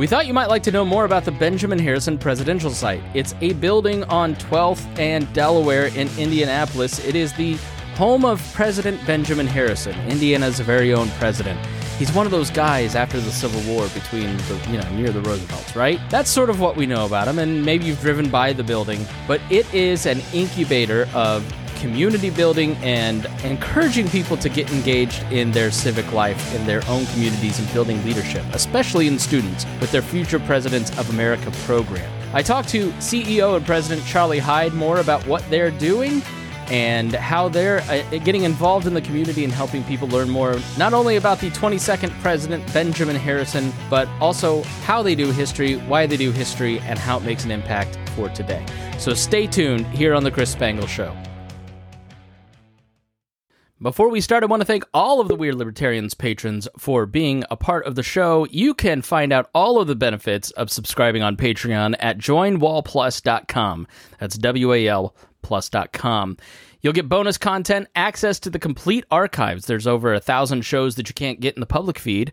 We thought you might like to know more about the Benjamin Harrison Presidential Site. It's a building on 12th and Delaware in Indianapolis. It is the home of President Benjamin Harrison, Indiana's very own president. He's one of those guys after the Civil War between the, you know, near the Roosevelts, right? That's sort of what we know about him, and maybe you've driven by the building, but it is an incubator of community building and encouraging people to get engaged in their civic life in their own communities and building leadership, especially in students with their Future Presidents of America program. I talked to CEO and President Charlie Hyde more about what they're doing and how they're uh, getting involved in the community and helping people learn more, not only about the 22nd President Benjamin Harrison, but also how they do history, why they do history, and how it makes an impact for today. So stay tuned here on The Chris Spangle Show. Before we start, I want to thank all of the Weird Libertarians patrons for being a part of the show. You can find out all of the benefits of subscribing on Patreon at joinwalplus.com. That's W A L plus.com. You'll get bonus content, access to the complete archives. There's over a thousand shows that you can't get in the public feed,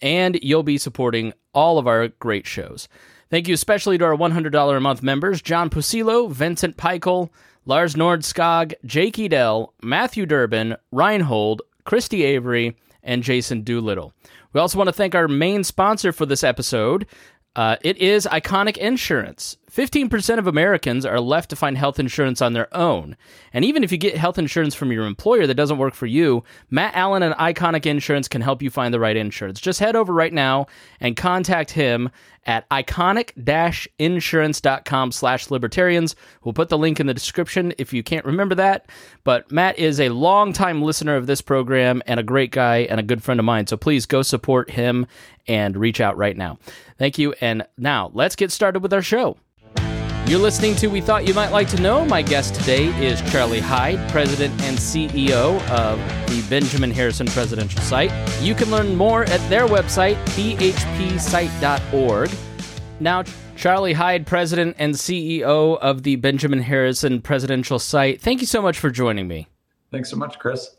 and you'll be supporting all of our great shows. Thank you especially to our $100 a month members John Pusilo, Vincent Peichel, Lars Nordskog, Jake Edel, Matthew Durbin, Reinhold, Christy Avery, and Jason Doolittle. We also want to thank our main sponsor for this episode. Uh, it is Iconic Insurance. 15% of Americans are left to find health insurance on their own. And even if you get health insurance from your employer that doesn't work for you, Matt Allen and Iconic Insurance can help you find the right insurance. Just head over right now and contact him at iconic-insurance.com slash libertarians. We'll put the link in the description if you can't remember that. But Matt is a longtime listener of this program and a great guy and a good friend of mine. So please go support him and reach out right now. Thank you. And now let's get started with our show. You're listening to We Thought You Might Like to Know. My guest today is Charlie Hyde, President and CEO of the Benjamin Harrison Presidential Site. You can learn more at their website, bhpsite.org. Now, Charlie Hyde, President and CEO of the Benjamin Harrison Presidential Site, thank you so much for joining me. Thanks so much, Chris.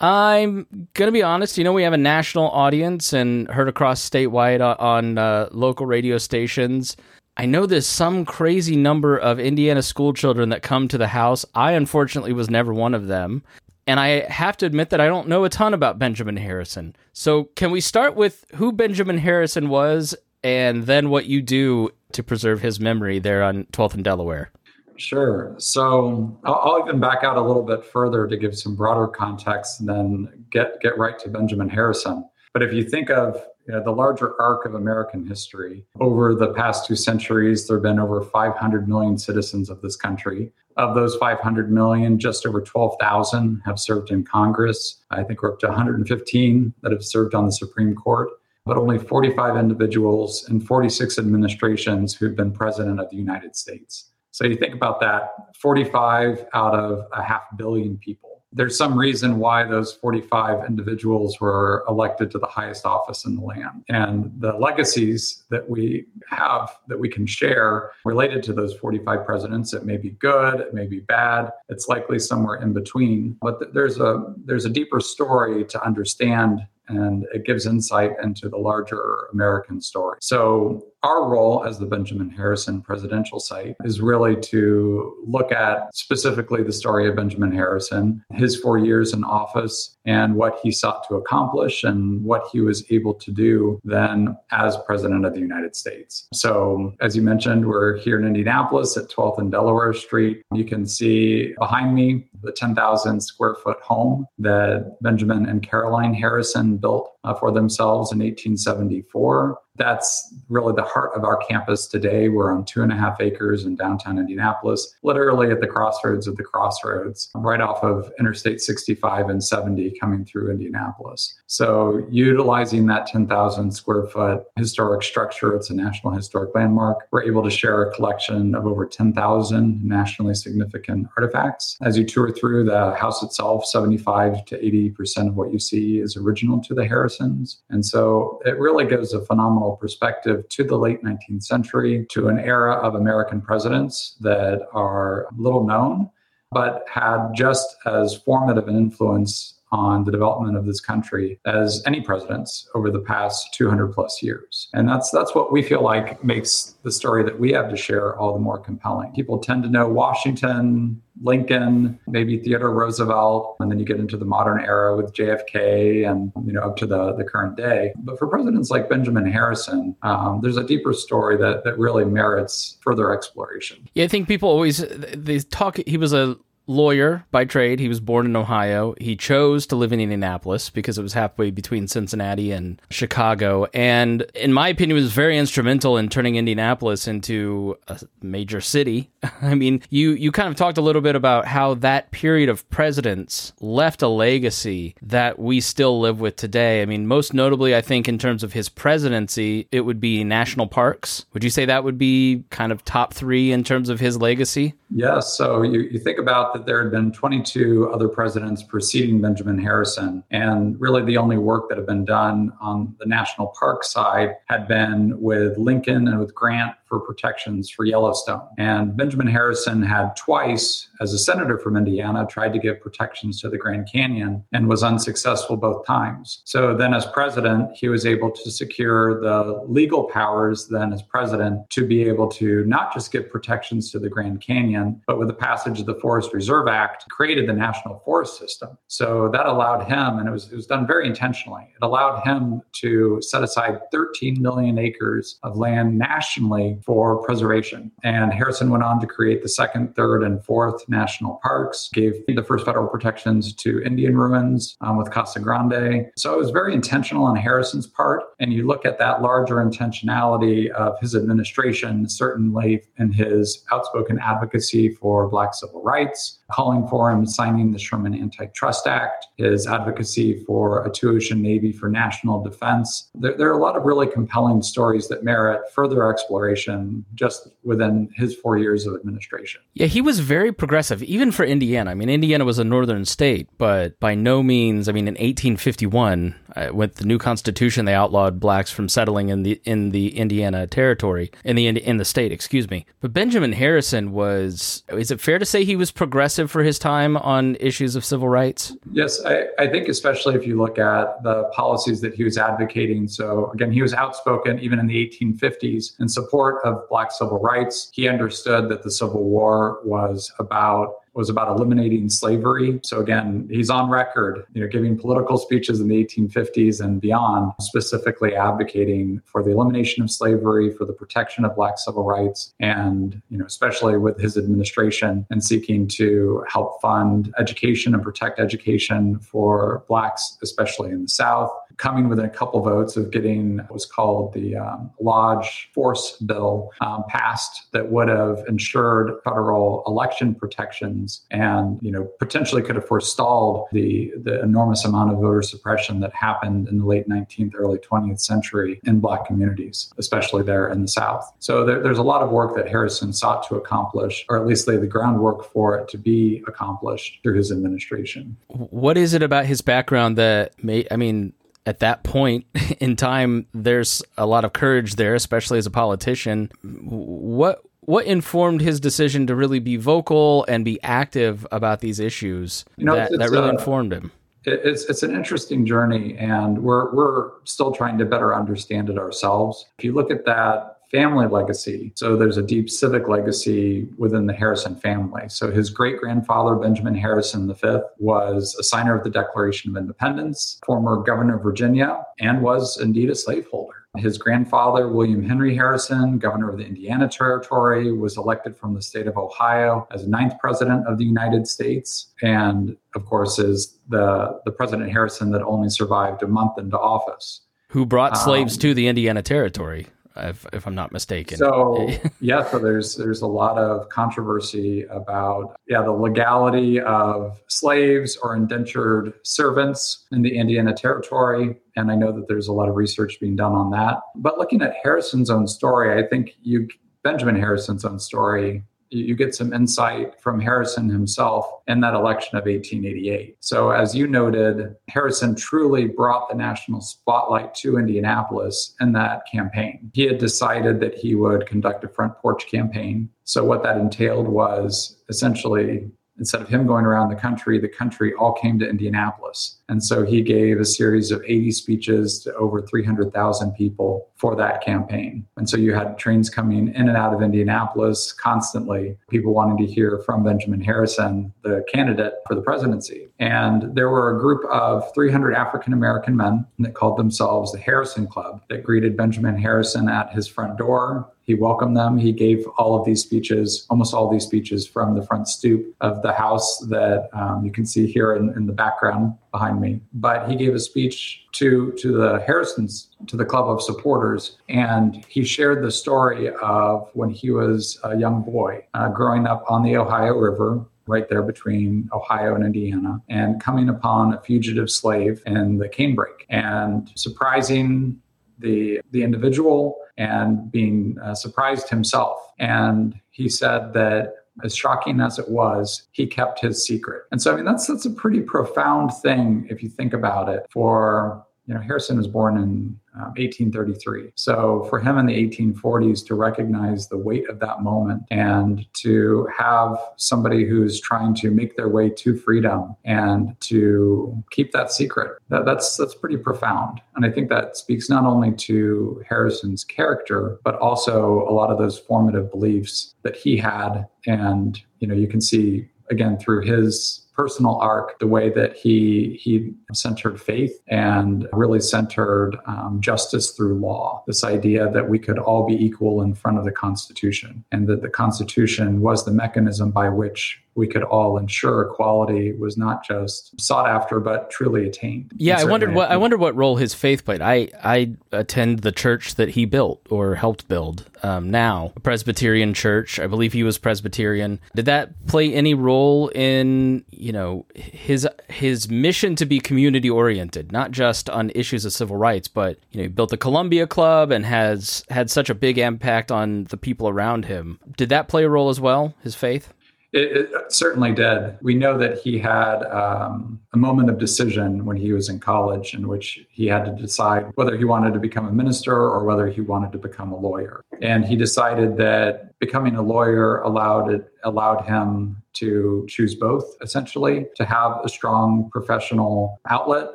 I'm going to be honest. You know, we have a national audience and heard across statewide on uh, local radio stations. I know there's some crazy number of Indiana school children that come to the house. I unfortunately was never one of them. And I have to admit that I don't know a ton about Benjamin Harrison. So, can we start with who Benjamin Harrison was and then what you do to preserve his memory there on 12th and Delaware? Sure. So I'll, even back out a little bit further to give some broader context and then get, get right to Benjamin Harrison. But if you think of the larger arc of American history. Over the past two centuries, there have been over 500 million citizens of this country. Of those 500 million, just over 12,000 have served in Congress. I think we're up to 115 that have served on the Supreme Court, but only 45 individuals and 46 administrations who've been president of the United States. So you think about that 45 out of a half billion people there's some reason why those 45 individuals were elected to the highest office in the land. And the legacies that we have that we can share related to those 45 presidents, it may be good, it may be bad, it's likely somewhere in between. But there's a there's a deeper story to understand and it gives insight into the larger American story. So, our role as the Benjamin Harrison Presidential Site is really to look at specifically the story of Benjamin Harrison, his four years in office, and what he sought to accomplish and what he was able to do then as President of the United States. So, as you mentioned, we're here in Indianapolis at 12th and Delaware Street. You can see behind me the 10,000 square foot home that Benjamin and Caroline Harrison built uh, for themselves in 1874 that's really the heart of our campus today. We're on two and a half acres in downtown Indianapolis, literally at the crossroads of the crossroads, right off of Interstate 65 and 70 coming through Indianapolis. So, utilizing that 10,000 square foot historic structure, it's a National Historic Landmark, we're able to share a collection of over 10,000 nationally significant artifacts. As you tour through the house itself, 75 to 80% of what you see is original to the Harrisons. And so, it really gives a phenomenal perspective to the late 19th century, to an era of American presidents that are little known, but had just as formative an influence on the development of this country as any presidents over the past 200 plus years. And that's that's what we feel like makes the story that we have to share all the more compelling. People tend to know Washington, Lincoln, maybe Theodore Roosevelt, and then you get into the modern era with JFK and you know up to the, the current day. But for presidents like Benjamin Harrison, um, there's a deeper story that that really merits further exploration. Yeah, I think people always they talk. He was a lawyer by trade. He was born in Ohio. He chose to live in Indianapolis because it was halfway between Cincinnati and Chicago. And in my opinion, was very instrumental in turning Indianapolis into a major city. I mean, you you kind of talked a little bit about how that period of presidents left a legacy that we still live with today. I mean, most notably, I think in terms of his presidency, it would be national parks. Would you say that would be kind of top three in terms of his legacy? Yes. So you, you think about that there had been 22 other presidents preceding Benjamin Harrison. And really the only work that had been done on the national park side had been with Lincoln and with Grant for protections for Yellowstone. And Benjamin Harrison had twice, as a senator from Indiana, tried to give protections to the Grand Canyon and was unsuccessful both times. So then, as president, he was able to secure the legal powers, then as president, to be able to not just give protections to the Grand Canyon, but with the passage of the Forest Reserve Act, created the National Forest System. So that allowed him, and it was, it was done very intentionally, it allowed him to set aside 13 million acres of land nationally for preservation. And Harrison went on to create the second, third, and fourth national parks, gave the first federal protections to Indian ruins um, with Casa Grande. So it was very intentional on Harrison's part. And you look at that larger intentionality of his administration, certainly in his outspoken advocacy for Black civil rights, calling for and signing the Sherman Antitrust Act, his advocacy for a two ocean navy for national defense. There, there, are a lot of really compelling stories that merit further exploration just within his four years of administration. Yeah, he was very progressive, even for Indiana. I mean, Indiana was a northern state, but by no means, I mean, in 1851, uh, with the new constitution, they outlawed blacks from settling in the in the Indiana territory, in the in the state, excuse me. But Benjamin Harrison was, is it fair to say he was progressive? progressive for his time on issues of civil rights? Yes, I, I, think especially if you look at the policies that he was advocating. So again, he was outspoken even in the 1850s in support of Black civil rights. He understood that the Civil War was about was about eliminating slavery. So again, he's on record, you know, giving political speeches in the 1850s and beyond, specifically advocating for the elimination of slavery, for the protection of black civil rights, and you know, especially with his administration and seeking to help fund education and protect education for blacks, especially in the South coming within a couple votes of getting what was called the um, Lodge Force Bill um, passed that would have ensured federal election protections and you know potentially could have forestalled the the enormous amount of voter suppression that happened in the late 19th, early 20th century in Black communities, especially there in the South. So there, there's a lot of work that Harrison sought to accomplish, or at least lay the groundwork for it to be accomplished through his administration. What is it about his background that may? I mean, at that point in time, there's a lot of courage there, especially as a politician. What what informed his decision to really be vocal and be active about these issues you know, that, that really uh, informed him? It's it's an interesting journey, and we're we're still trying to better understand it ourselves. If you look at that family legacy. So there's a deep civic legacy within the Harrison family. So his great grandfather, Benjamin Harrison V, was a signer of the Declaration of Independence, former governor of Virginia, and was indeed a slaveholder. His grandfather, William Henry Harrison, governor of the Indiana Territory, was elected from the state of Ohio as ninth president of the United States. And of course, is the, the President Harrison that only survived a month into office. Who brought slaves um, to the Indiana Territory if, if I'm not mistaken. So yeah, so there's there's a lot of controversy about yeah the legality of slaves or indentured servants in the Indiana Territory, and I know that there's a lot of research being done on that. But looking at Harrison's own story, I think you Benjamin Harrison's own story you get some insight from Harrison himself in that election of 1888. So, as you noted, Harrison truly brought the national spotlight to Indianapolis in that campaign. He had decided that he would conduct a front porch campaign. So, what that entailed was essentially instead of him going around the country, the country all came to Indianapolis. And so he gave a series of 80 speeches to over 300,000 people for that campaign. And so you had trains coming in and out of Indianapolis constantly, people wanting to hear from Benjamin Harrison, the candidate for the presidency. And there were a group of 300 African American men that called themselves the Harrison Club that greeted Benjamin Harrison at his front door he welcomed them. He gave all of these speeches, almost all these speeches from the front stoop of the house that um, you can see here in, in the background behind me. But he gave a speech to to the Harrisons, to the club of supporters, and he shared the story of when he was a young boy uh, growing up on the Ohio River right there between Ohio and Indiana, and coming upon a fugitive slave in the canebrake and surprising the the individual and being uh, surprised himself. And he said that as shocking as it was, he kept his secret. And so I mean that's that's a pretty profound thing if you think about it for you know, Harrison was born in um, 1833. So for him in the 1840s to recognize the weight of that moment and to have somebody who's trying to make their way to freedom and to keep that secret, that, that's that's pretty profound. And I think that speaks not only to Harrison's character, but also a lot of those formative beliefs that he had. And you know, you can see again through his personal arc, the way that he he centered faith and really centered um, justice through law. This idea that we could all be equal in front of the Constitution, and that the Constitution was the mechanism by which we could all ensure equality was not just sought after but truly attained. Yeah, I wondered what I wondered what role his faith played. I I attend the church that he built or helped build um, now, a Presbyterian church. I believe he was Presbyterian. Did that play any role in you know his his mission to be community oriented, not just on issues of civil rights, but you know he built the Columbia Club and has had such a big impact on the people around him. Did that play a role as well? His faith. It, it, certainly did. We know that he had um, a moment of decision when he was in college in which he had to decide whether he wanted to become a minister or whether he wanted to become a lawyer. And he decided that becoming a lawyer allowed it allowed him to choose both essentially to have a strong professional outlet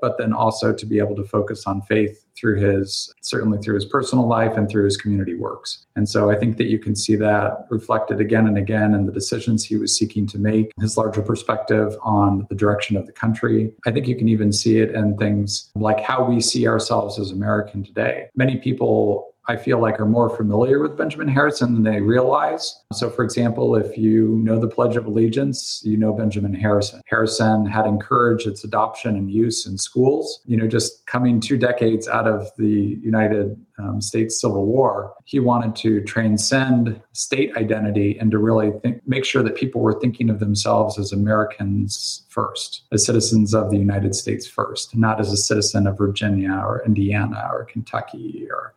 but then also to be able to focus on faith through his certainly through his personal life and through his community works. And so i think that you can see that reflected again and again in the decisions he was seeking to make his larger perspective on the direction of the country. I think you can even see it in things like how we see ourselves as american today. Many people I feel like are more familiar with Benjamin Harrison than they realize. So, for example, if you know the Pledge of Allegiance, you know Benjamin Harrison. Harrison had encouraged its adoption and use in schools. You know, just coming two decades out of the United um, States Civil War, he wanted to transcend state identity and to really think, make sure that people were thinking of themselves as Americans first, as citizens of the United States first, not as a citizen of Virginia or Indiana or Kentucky or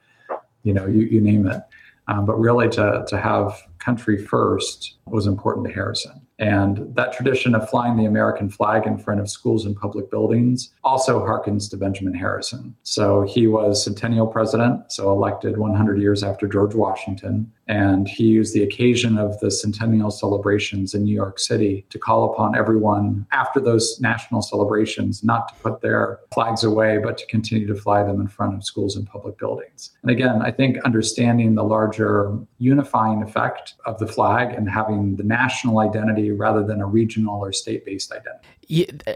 you know, you, you name it. Um, but really to, to have country first was important to Harrison. And that tradition of flying the American flag in front of schools and public buildings also harkens to Benjamin Harrison. So he was centennial president, so elected 100 years after George Washington. And he used the occasion of the centennial celebrations in New York City to call upon everyone after those national celebrations not to put their flags away, but to continue to fly them in front of schools and public buildings. And again, I think understanding the larger unifying effect of the flag and having the national identity rather than a regional or state based identity.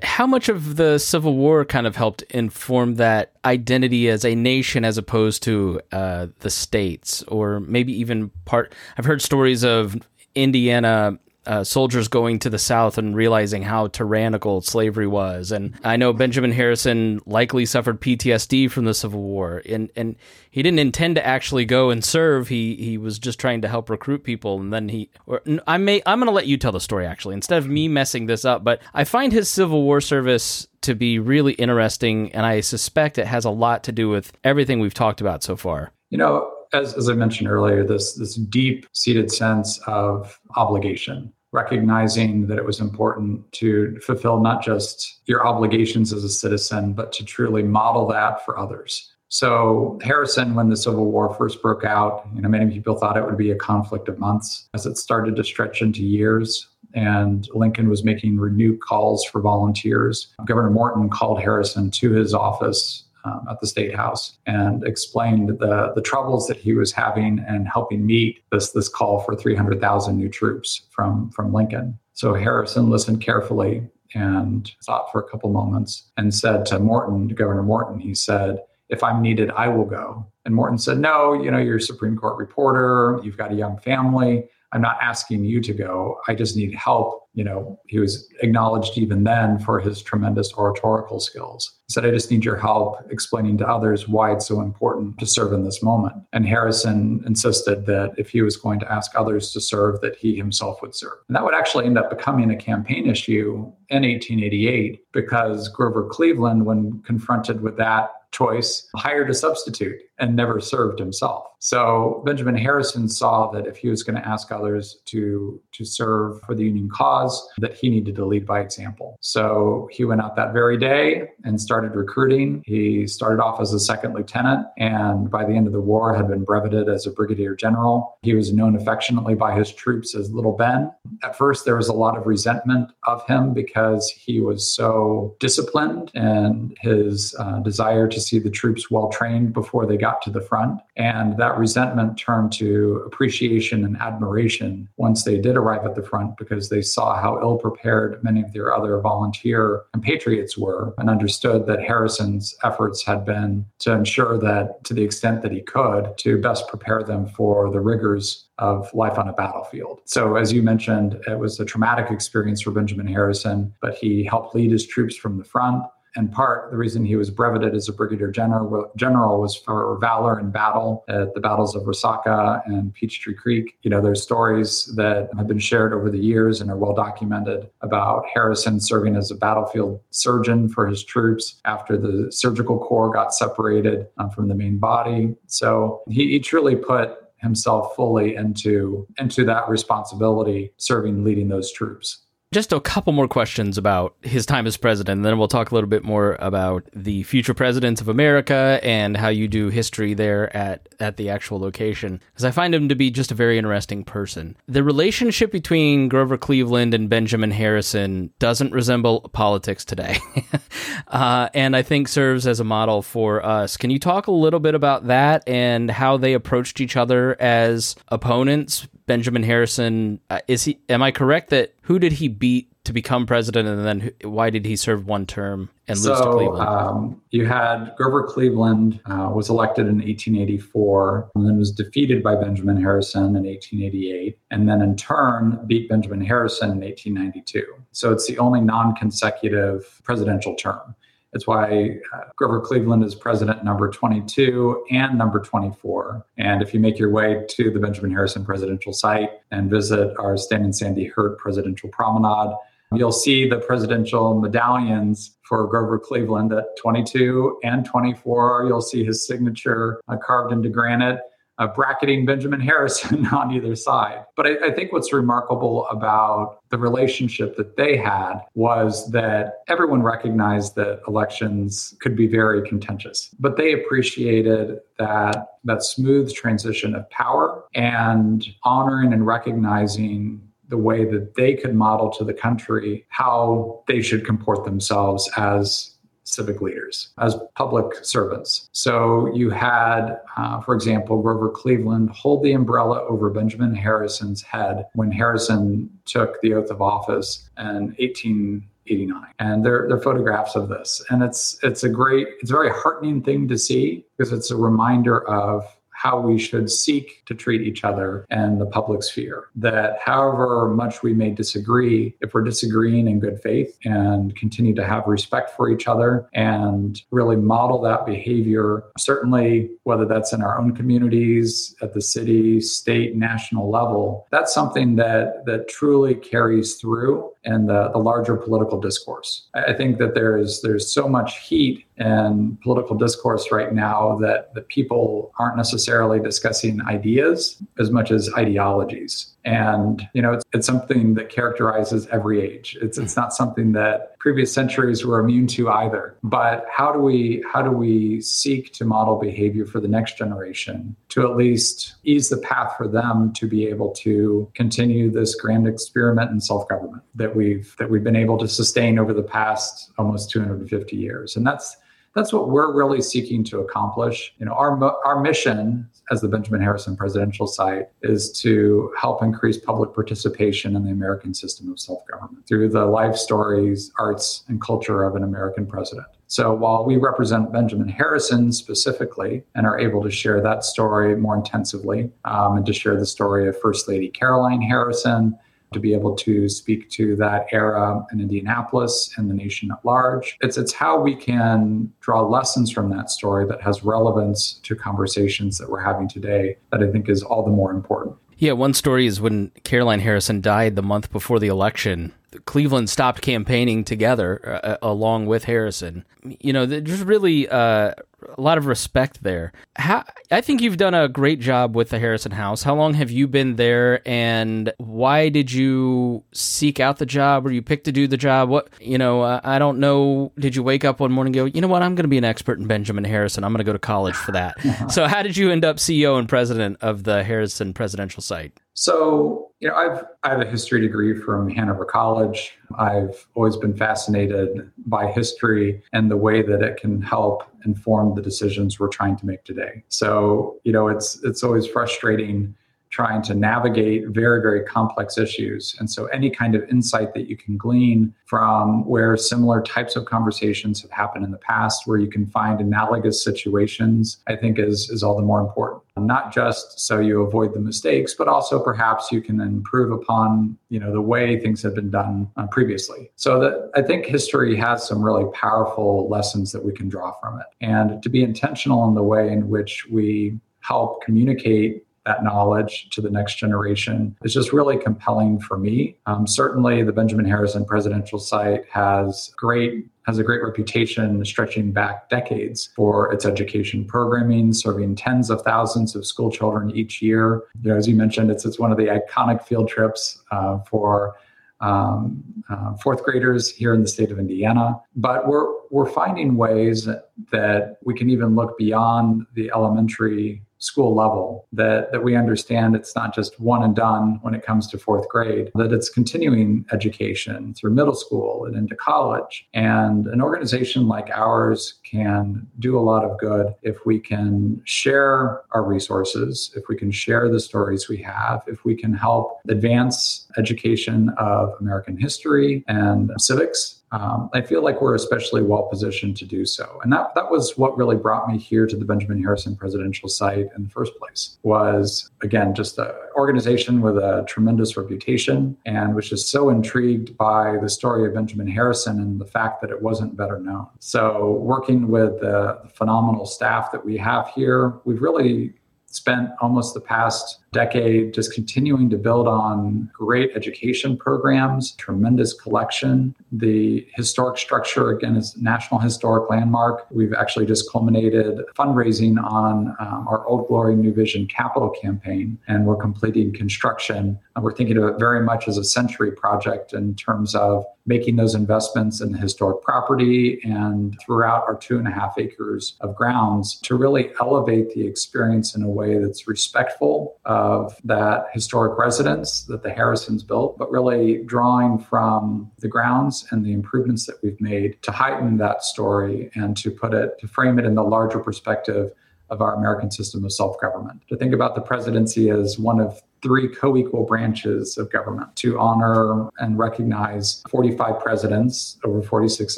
How much of the Civil War kind of helped inform that identity as a nation as opposed to uh, the states, or maybe even part? I've heard stories of Indiana uh, soldiers going to the South and realizing how tyrannical slavery was. And I know Benjamin Harrison likely suffered PTSD from the Civil War, and and he didn't intend to actually go and serve. He he was just trying to help recruit people, and then he. Or I may I'm going to let you tell the story actually instead of me messing this up. But I find his Civil War service to be really interesting, and I suspect it has a lot to do with everything we've talked about so far. You know, as, as I mentioned earlier, this, this deep seated sense of obligation, recognizing that it was important to fulfill not just your obligations as a citizen, but to truly model that for others. So Harrison, when the Civil War first broke out, you know, many people thought it would be a conflict of months. As it started to stretch into years, and Lincoln was making renewed calls for volunteers. Governor Morton called Harrison to his office um, at the state house and explained the, the troubles that he was having and helping meet this, this call for 300,000 new troops from, from Lincoln. So Harrison listened carefully and thought for a couple moments and said to Morton, to Governor Morton, he said, if I'm needed, I will go. And Morton said, No, you know, you're a Supreme Court reporter, you've got a young family. I'm not asking you to go. I just need help. You know, he was acknowledged even then for his tremendous oratorical skills. He said, I just need your help explaining to others why it's so important to serve in this moment. And Harrison insisted that if he was going to ask others to serve, that he himself would serve. And that would actually end up becoming a campaign issue in 1888 because Grover Cleveland, when confronted with that choice, hired a substitute and never served himself. So Benjamin Harrison saw that if he was going to ask others to to serve for the Union cause, that he needed to lead by example. So he went out that very day and started recruiting. He started off as a second lieutenant and by the end of the war had been breveted as a brigadier general. He was known affectionately by his troops as Little Ben. At first there was a lot of resentment of him because he was so disciplined and his uh, desire to see the troops well trained before they got to the front. And that resentment turned to appreciation and admiration once they did arrive at the front because they saw how ill prepared many of their other volunteer compatriots were and understood that Harrison's efforts had been to ensure that, to the extent that he could, to best prepare them for the rigors of life on a battlefield. So, as you mentioned, it was a traumatic experience for Benjamin Harrison, but he helped lead his troops from the front in part, the reason he was breveted as a brigadier general, general was for valor in battle at the battles of Resaca and Peachtree Creek. You know, there's stories that have been shared over the years and are well documented about Harrison serving as a battlefield surgeon for his troops after the surgical corps got separated um, from the main body. So he, he truly put himself fully into into that responsibility serving leading those troops just a couple more questions about his time as president, and then we'll talk a little bit more about the future presidents of America and how you do history there at, at the actual location. Because I find him to be just a very interesting person. The relationship between Grover Cleveland and Benjamin Harrison doesn't resemble politics today, uh, and I think serves as a model for us. Can you talk a little bit about that and how they approached each other as opponents Benjamin Harrison uh, is he? Am I correct that who did he beat to become president, and then who, why did he serve one term and lose so, to Cleveland? Um, you had Grover Cleveland uh, was elected in 1884, and then was defeated by Benjamin Harrison in 1888, and then in turn beat Benjamin Harrison in 1892. So it's the only non-consecutive presidential term. It's why uh, Grover Cleveland is president number 22 and number 24. And if you make your way to the Benjamin Harrison presidential site and visit our Stan and Sandy Hurt presidential promenade, you'll see the presidential medallions for Grover Cleveland at 22 and 24. You'll see his signature uh, carved into granite uh, bracketing Benjamin Harrison on either side. But I, I, think what's remarkable about the relationship that they had was that everyone recognized that elections could be very contentious, but they appreciated that that smooth transition of power and honoring and recognizing the way that they could model to the country how they should comport themselves as civic leaders, as public servants. So you had, uh, for example, Grover Cleveland hold the umbrella over Benjamin Harrison's head when Harrison took the oath of office in 1889. And there, there are photographs of this. And it's it's a great, it's a very heartening thing to see because it's a reminder of how we should seek to treat each other and the public sphere. That however much we may disagree, if we're disagreeing in good faith and continue to have respect for each other and really model that behavior, certainly whether that's in our own communities, at the city, state, national level, that's something that that truly carries through in the, the larger political discourse. I think that there's there's so much heat in political discourse right now that, the people aren't necessarily discussing ideas as much as ideologies. And you know, it's, it's something that characterizes every age. It's it's not something that previous centuries were immune to either. But how do we how do we seek to model behavior for the next generation to at least ease the path for them to be able to continue this grand experiment in self-government that we've that we've been able to sustain over the past almost 250 years. And that's that's what we're really seeking to accomplish. You know, our our mission as the Benjamin Harrison Presidential Site is to help increase public participation in the American system of self-government through the life stories, arts, and culture of an American president. So while we represent Benjamin Harrison specifically and are able to share that story more intensively um, and to share the story of First Lady Caroline Harrison to be able to speak to that era in Indianapolis and the nation at large. It's it's how we can draw lessons from that story that has relevance to conversations that we're having today that I think is all the more important. Yeah, one story is when Caroline Harrison died the month before the election. Cleveland stopped campaigning together uh, along with Harrison. You know, there's really uh, a lot of respect there. How, I think you've done a great job with the Harrison House. How long have you been there, and why did you seek out the job, or you picked to do the job? What you know, uh, I don't know. Did you wake up one morning and go, you know what, I'm going to be an expert in Benjamin Harrison. I'm going to go to college for that. so, how did you end up CEO and president of the Harrison Presidential Site? So, you know, I've I have a history degree from Hanover College. I've always been fascinated by history and the way that it can help inform the decisions we're trying to make today. So, you know, it's it's always frustrating trying to navigate very, very complex issues. And so, any kind of insight that you can glean from where similar types of conversations have happened in the past, where you can find analogous situations, I think is, is all the more important. Not just so you avoid the mistakes, but also perhaps you can improve upon you know the way things have been done uh, previously. So that I think history has some really powerful lessons that we can draw from it, and to be intentional in the way in which we help communicate that knowledge to the next generation is just really compelling for me. Um, certainly, the Benjamin Harrison Presidential Site has great has a great reputation stretching back decades for its education programming, serving tens of thousands of school children each year. You know, as you mentioned, it's it's one of the iconic field trips uh, for um, uh, fourth graders here in the state of Indiana. But we're we're finding ways that we can even look beyond the elementary school level that that we understand it's not just one and done when it comes to fourth grade that it's continuing education through middle school and into college. And an organization like ours can do a lot of good if we can share our resources if we can share the stories we have if we can help advance education of american history and civics um, I feel like we're especially well positioned to do so. And that, that was what really brought me here to the Benjamin Harrison presidential site in the first place was, again, just an organization with a tremendous reputation and was just so intrigued by the story of Benjamin Harrison and the fact that it wasn't better known. So working with the phenomenal staff that we have here, we've really spent almost the past decade just continuing to build on great education programs, tremendous collection. The historic structure, again, is National Historic Landmark. We've actually just culminated fundraising on um, our Old Glory New Vision capital campaign, and we're completing construction. And we're thinking of it very much as a century project in terms of making those investments in the historic property and throughout our two and a half acres of grounds to really elevate the experience in a way that's respectful of that historic residence that the Harrisons built, but really drawing from the grounds and the improvements that we've made to heighten that story and to put it, to frame it in the larger perspective of our American system of self government. To think about the presidency as one of three co equal branches of government to honor and recognize 45 presidents over 46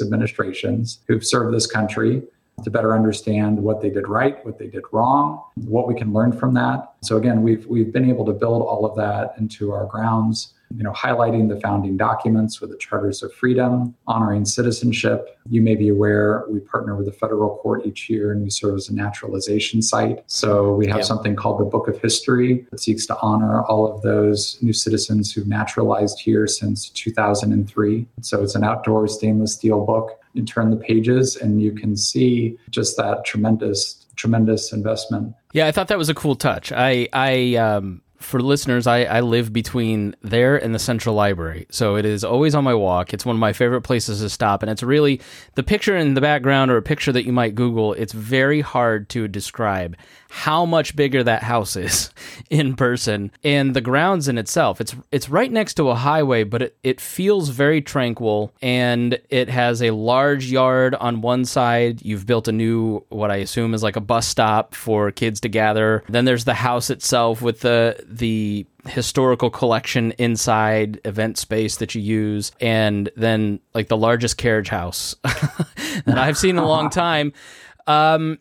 administrations who've served this country to better understand what they did right, what they did wrong, what we can learn from that. So again, we've we've been able to build all of that into our grounds you know, highlighting the founding documents with the charters of freedom, honoring citizenship. You may be aware we partner with the federal court each year and we serve as a naturalization site. So we have something called the Book of History that seeks to honor all of those new citizens who've naturalized here since 2003. So it's an outdoor stainless steel book. You turn the pages and you can see just that tremendous tremendous investment. Yeah, I thought that was a cool touch. I I um for listeners, I, I live between there and the Central Library. So it is always on my walk. It's one of my favorite places to stop. And it's really the picture in the background or a picture that you might Google, it's very hard to describe how much bigger that house is in person and the grounds in itself. It's it's right next to a highway, but it, it feels very tranquil and it has a large yard on one side. You've built a new what I assume is like a bus stop for kids to gather. Then there's the house itself with the the historical collection inside event space that you use and then like the largest carriage house that I've seen in a long time um,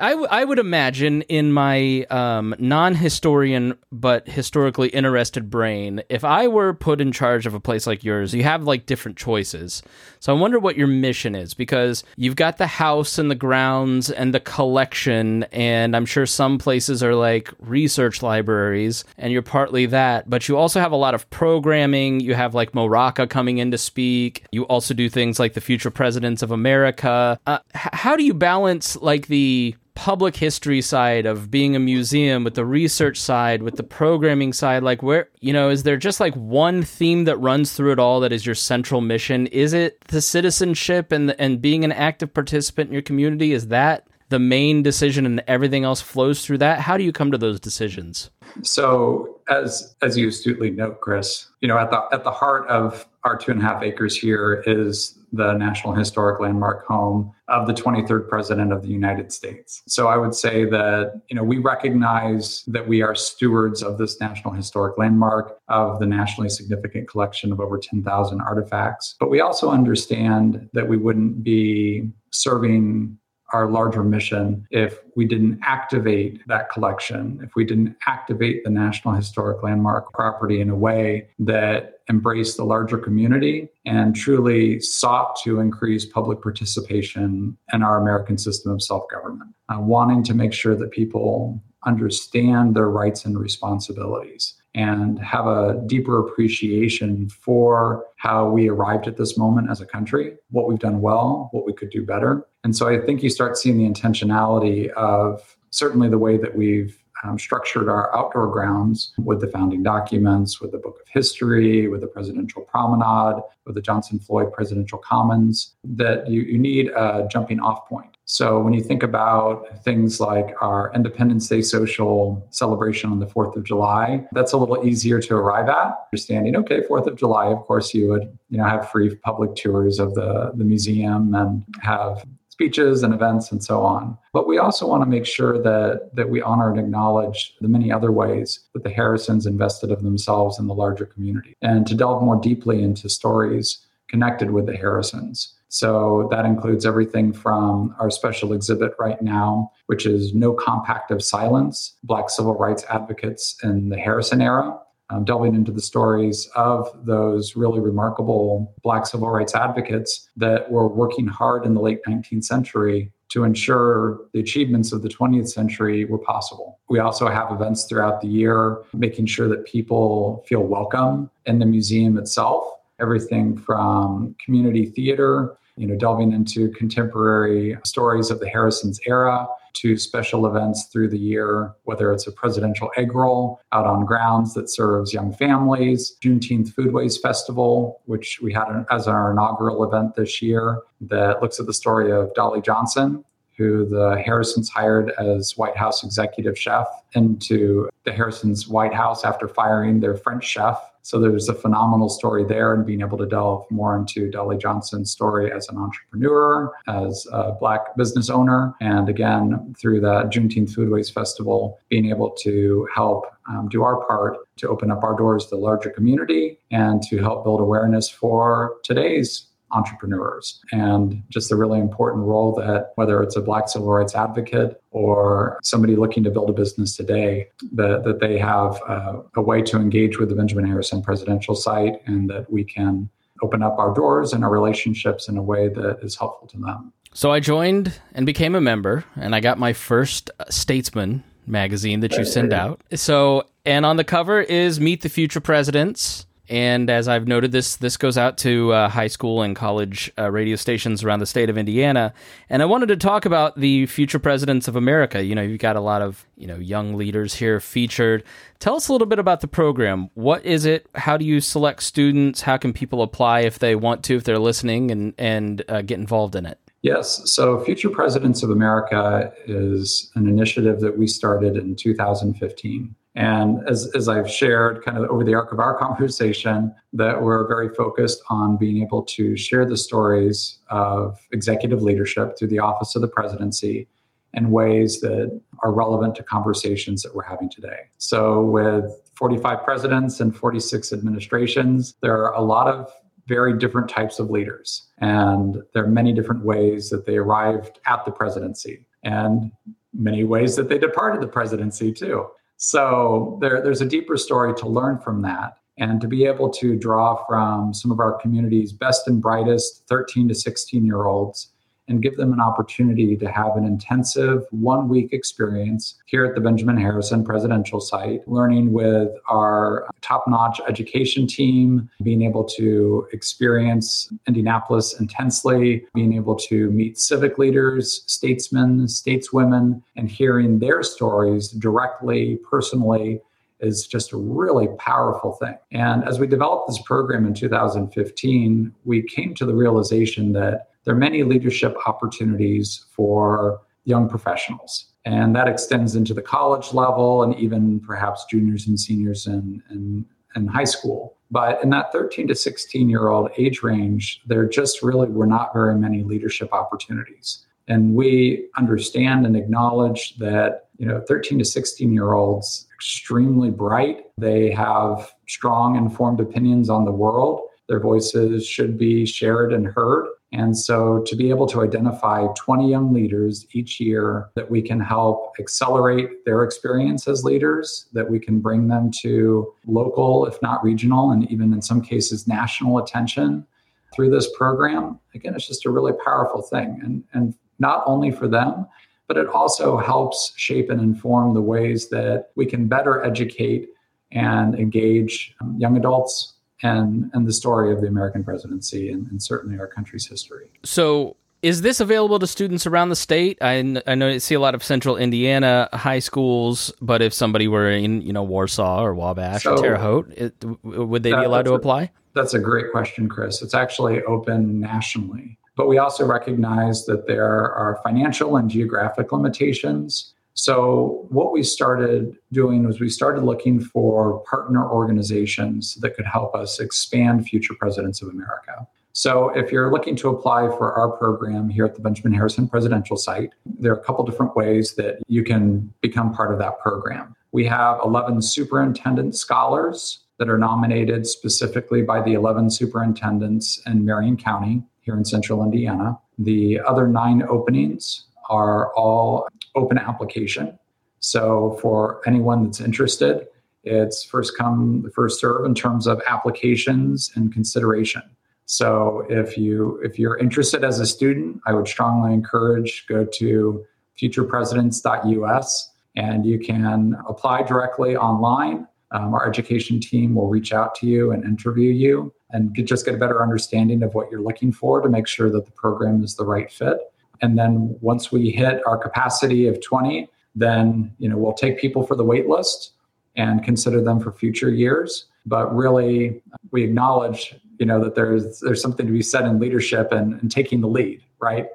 I, w- I would imagine in my um, non historian but historically interested brain, if I were put in charge of a place like yours, you have like different choices. So I wonder what your mission is because you've got the house and the grounds and the collection, and I'm sure some places are like research libraries, and you're partly that, but you also have a lot of programming. You have like Mo Rocca coming in to speak. You also do things like the future presidents of America. Uh, h- how do you balance? Like the public history side of being a museum with the research side with the programming side like where you know is there just like one theme that runs through it all that is your central mission? Is it the citizenship and the, and being an active participant in your community? Is that the main decision and everything else flows through that? How do you come to those decisions? So as as you astutely note chris you know at the at the heart of our two and a half acres here is the National Historic Landmark home of the 23rd President of the United States. So I would say that, you know, we recognize that we are stewards of this National Historic Landmark, of the nationally significant collection of over 10,000 artifacts. But we also understand that we wouldn't be serving our larger mission if we didn't activate that collection, if we didn't activate the National Historic Landmark property in a way that embraced the larger community and truly sought to increase public participation in our American system of self government, uh, wanting to make sure that people understand their rights and responsibilities and have a deeper appreciation for how we arrived at this moment as a country, what we've done well, what we could do better. And so I think you start seeing the intentionality of certainly the way that we've um, structured our outdoor grounds with the founding documents, with the Book of History, with the Presidential Promenade, with the Johnson Floyd Presidential Commons, that you, you need a jumping off point. So when you think about things like our Independence Day social celebration on the 4th of July, that's a little easier to arrive at. Understanding, okay, 4th of July, of course, you would, you know, have free public tours of the, the museum and have speeches and events and so on. But we also want to make sure that that we honor and acknowledge the many other ways that the Harrisons invested of themselves in the larger community and to delve more deeply into stories connected with the Harrisons. So that includes everything from our special exhibit right now, which is No Compact of Silence Black Civil Rights Advocates in the Harrison Era. Um, delving into the stories of those really remarkable Black civil rights advocates that were working hard in the late 19th century to ensure the achievements of the 20th century were possible. We also have events throughout the year making sure that people feel welcome in the museum itself everything from community theater, you know, delving into contemporary stories of the Harrison's era to special events through the year, whether it's a presidential egg roll out on grounds that serves young families, Juneteenth Foodways Festival, which we had as our inaugural event this year that looks at the story of Dolly Johnson, who the Harrisons hired as White House executive chef into the Harrisons' White House after firing their French chef so there's a phenomenal story there, and being able to delve more into Dolly Johnson's story as an entrepreneur, as a Black business owner, and again, through the Juneteenth Foodways Festival, being able to help um, do our part to open up our doors to the larger community and to help build awareness for today's entrepreneurs. And just the really important role that whether it's a black civil rights advocate or somebody looking to build a business today that, that they have a, a way to engage with the benjamin harrison presidential site and that we can open up our doors and our relationships in a way that is helpful to them. So i joined and became a member and i got my first statesman magazine that you send out. So and on the cover is meet the future presidents and as I've noted, this this goes out to uh, high school and college uh, radio stations around the state of Indiana. And I wanted to talk about the future presidents of America. You know, you've got a lot of you know young leaders here featured. Tell us a little bit about the program. What is it? How do you select students? How can people apply if they want to, if they're listening, and and uh, get involved in it? Yes. So, Future Presidents of America is an initiative that we started in 2015. And as, as I've shared kind of over the arc of our conversation, that we're very focused on being able to share the stories of executive leadership through the Office of the Presidency in ways that are relevant to conversations that we're having today. So, with 45 presidents and 46 administrations, there are a lot of very different types of leaders. And there are many different ways that they arrived at the presidency and many ways that they departed the presidency, too. So there, there's a deeper story to learn from that. And to be able to draw from some of our community's best and brightest 13 to 16 year olds and give them an opportunity to have an intensive one week experience here at the Benjamin Harrison presidential site, learning with our top notch education team, being able to experience Indianapolis intensely, being able to meet civic leaders, statesmen, stateswomen, and hearing their stories directly, personally is just a really powerful thing. And as we developed this program in 2015, we came to the realization that there are many leadership opportunities for young professionals. And that extends into the college level and even perhaps juniors and seniors in, in, in high school. But in that 13 to 16 year old age range, there just really were not very many leadership opportunities. And we understand and acknowledge that, you know, 13 to 16 year olds, extremely bright. They have strong, informed opinions on the world. Their voices should be shared and heard. And so to be able to identify 20 young leaders each year that we can help accelerate their experience as leaders, that we can bring them to local, if not regional, and even in some cases national attention through this program, again, it's just a really powerful thing. And, and not only for them, but it also helps shape and inform the ways that we can better educate and engage um, young adults and and the story of the American presidency and, and certainly our country's history. So is this available to students around the state? I, I know you see a lot of central Indiana high schools, but if somebody were in, you know, Warsaw or Wabash so, or Terre Haute, it, would they that, be allowed to apply? That's a great question, Chris. It's actually open nationally. But we also recognize that there are financial and geographic limitations. So, what we started doing was we started looking for partner organizations that could help us expand future presidents of America. So, if you're looking to apply for our program here at the Benjamin Harrison Presidential Site, there are a couple different ways that you can become part of that program. We have 11 superintendent scholars that are nominated specifically by the 11 superintendents in Marion County here in central Indiana. The other nine openings are all open application. So for anyone that's interested, it's first come, first serve in terms of applications and consideration. So if you if you're interested as a student, I would strongly encourage go to futurepresidents.us and you can apply directly online. Um, our education team will reach out to you and interview you and get, just get a better understanding of what you're looking for to make sure that the program is the right fit. And then once we hit our capacity of 20, then you know we'll take people for the wait list and consider them for future years. But really, we acknowledge you know that there's there's something to be said in leadership and, and taking the lead, right?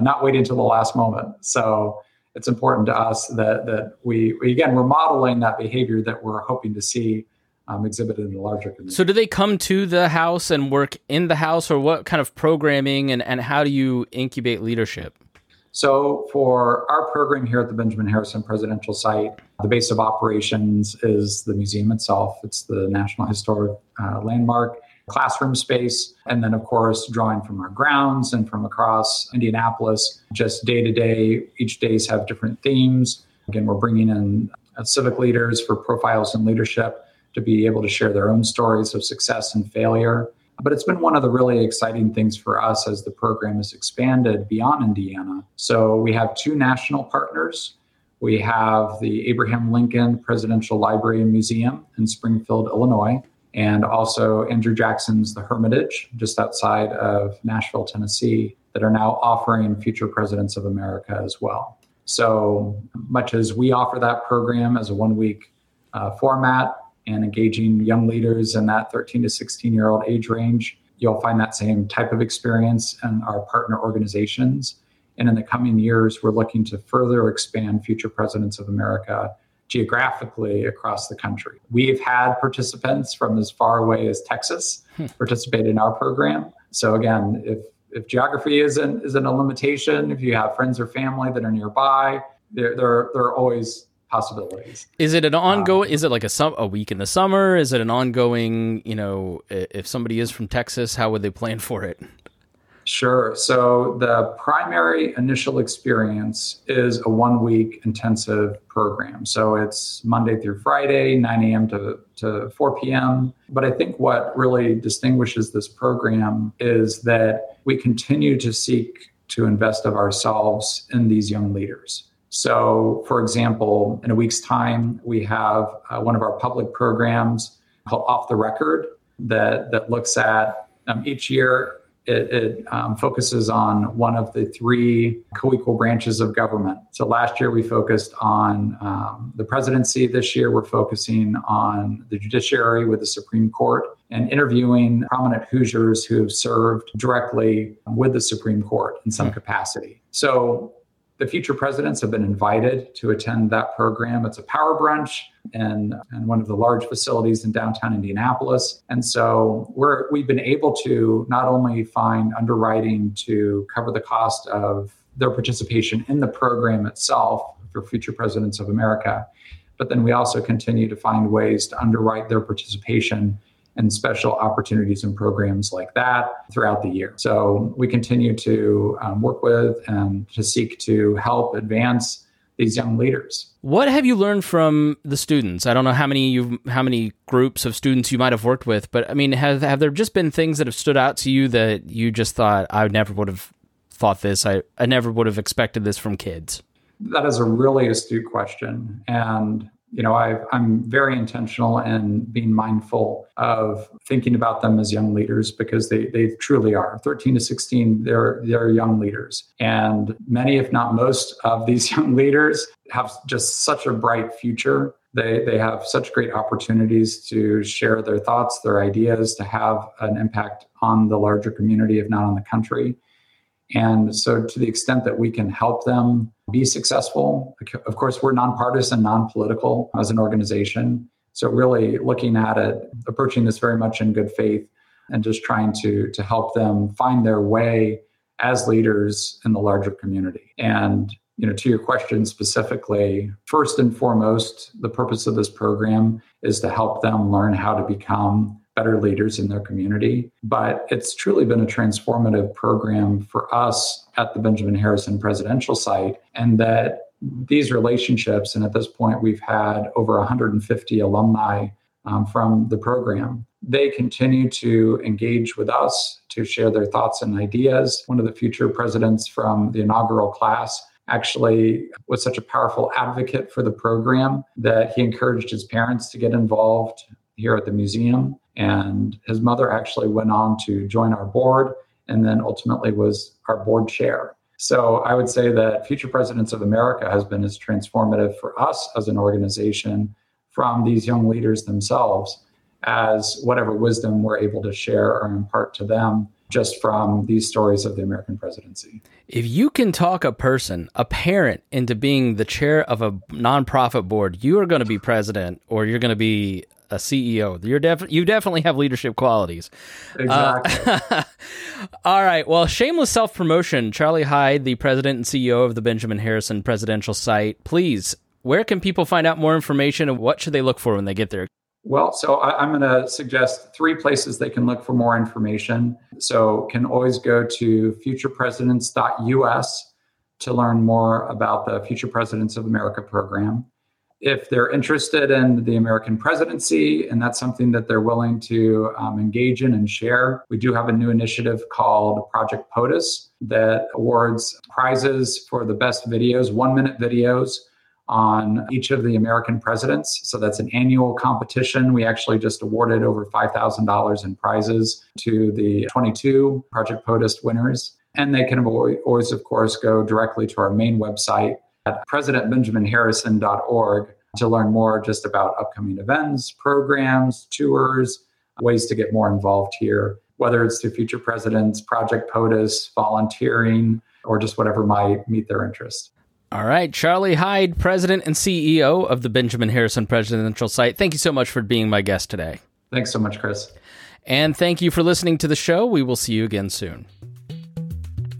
Not waiting until the last moment. So it's important to us that that we again we're modeling that behavior that we're hoping to see um, exhibited in the larger community. So, do they come to the house and work in the house, or what kind of programming and, and how do you incubate leadership? So, for our program here at the Benjamin Harrison Presidential Site, the base of operations is the museum itself. It's the National Historic uh, Landmark. classroom space. And then, of course, drawing from our grounds and from across Indianapolis, just day to day. Each days have different themes. Again, we're bringing in uh, civic leaders for profiles in leadership to be able to share their own stories of success and failure. But it's been one of the really exciting things for us as the program has expanded beyond Indiana. So we have two national partners. We have the Abraham Lincoln Presidential Library and Museum in Springfield, Illinois, and also Andrew Jackson's The Hermitage, just outside of Nashville, Tennessee, that are now offering future presidents of America as well. So much as we offer that program as a one week uh, format, and engaging young leaders in that 13 to 16 year old age range. You'll find that same type of experience in our partner organizations. And in the coming years, we're looking to further expand Future Presidents of America geographically across the country. We've had participants from as far away as Texas hmm. participate in our program. So again, if if geography isn't isn't a limitation, if you have friends or family that are nearby, there there, there are always possibilities. Is it an ongoing? Um, is it like a sum, a week in the summer? Is it an ongoing? You know, if somebody is from Texas, how would they plan for it? Sure. So the primary initial experience is a one week intensive program. So it's Monday through Friday, 9 a.m. to, to 4 p.m. But I think what really distinguishes this program is that we continue to seek to invest of ourselves in these young leaders. So, for example, in a week's time, we have uh, one of our public programs called Off the Record that, that looks at um, each year. It, it um, focuses on one of the three co equal branches of government. So last year we focused on um, the presidency. This year we're focusing on the judiciary with the Supreme Court and interviewing prominent Hoosiers who have served directly with the Supreme Court in some hmm. capacity. So the future presidents have been invited to attend that program. It's a power brunch in, in one of the large facilities in downtown Indianapolis. And so we're, we've been able to not only find underwriting to cover the cost of their participation in the program itself for future presidents of America, but then we also continue to find ways to underwrite their participation and special opportunities and programs like that throughout the year. So we continue to um, work with and to seek to help advance these young leaders. What have you learned from the students? I don't know how many you how many groups of students you might have worked with, but I mean, have have there just been things that have stood out to you that you just thought I never would have thought this. I I never would have expected this from kids. That is a really astute question, and you know, i am very intentional in being mindful of thinking about them as young leaders because they, they truly are. 13 to 16, they're, they're young leaders. And many, if not most, of these young leaders have just such a bright future. They, they have such great opportunities to share their thoughts, their ideas, to have an impact on the larger community, if not on the country. And so, to the extent that we can help them be successful, of course, we're nonpartisan, non political as an organization. So, really looking at it, approaching this very much in good faith, and just trying to, to help them find their way as leaders in the larger community. And you know, to your question specifically, first and foremost, the purpose of this program is to help them learn how to become better leaders in their community. But it's truly been a transformative program for us at the Benjamin Harrison presidential site, and that these relationships, and at this point, we've had over 150 alumni um, from the program. They continue to engage with us to share their thoughts and ideas. One of the future presidents from the inaugural class actually was such a powerful advocate for the program that he encouraged his parents to get involved here at the museum. And his mother actually went on to join our board and then ultimately was our board chair. So I would say that Future Presidents of America has been as transformative for us as an organization from these young leaders themselves as whatever wisdom we're able to share or impart to them just from these stories of the American presidency. If you can talk a person, a parent, into being the chair of a nonprofit board, you are going to be president or you're going to be a CEO. You're def- you definitely have leadership qualities. Exactly. Uh, all right. Well, shameless self promotion. Charlie Hyde, the president and CEO of the Benjamin Harrison Presidential Site. Please, where can people find out more information and what should they look for when they get there? Well, so I, am going to suggest three places they can look for more information. So, can always go to futurepresidents.us to learn more about the Future Presidents of America program. If they're interested in the American presidency and that's something that they're willing to um, engage in and share, we do have a new initiative called Project POTUS that awards prizes for the best videos, one minute videos on each of the American presidents. So that's an annual competition. We actually just awarded over $5,000 in prizes to the 22 Project POTUS winners. And they can always, of course, go directly to our main website at presidentbenjaminharrison.org to learn more just about upcoming events, programs, tours, ways to get more involved here, whether it's to future presidents, Project POTUS, volunteering, or just whatever might meet their interest. All right, Charlie Hyde, President and CEO of the Benjamin Harrison Presidential Site. Thank you so much for being my guest today. Thanks so much, Chris. And thank you for listening to the show. We will see you again soon.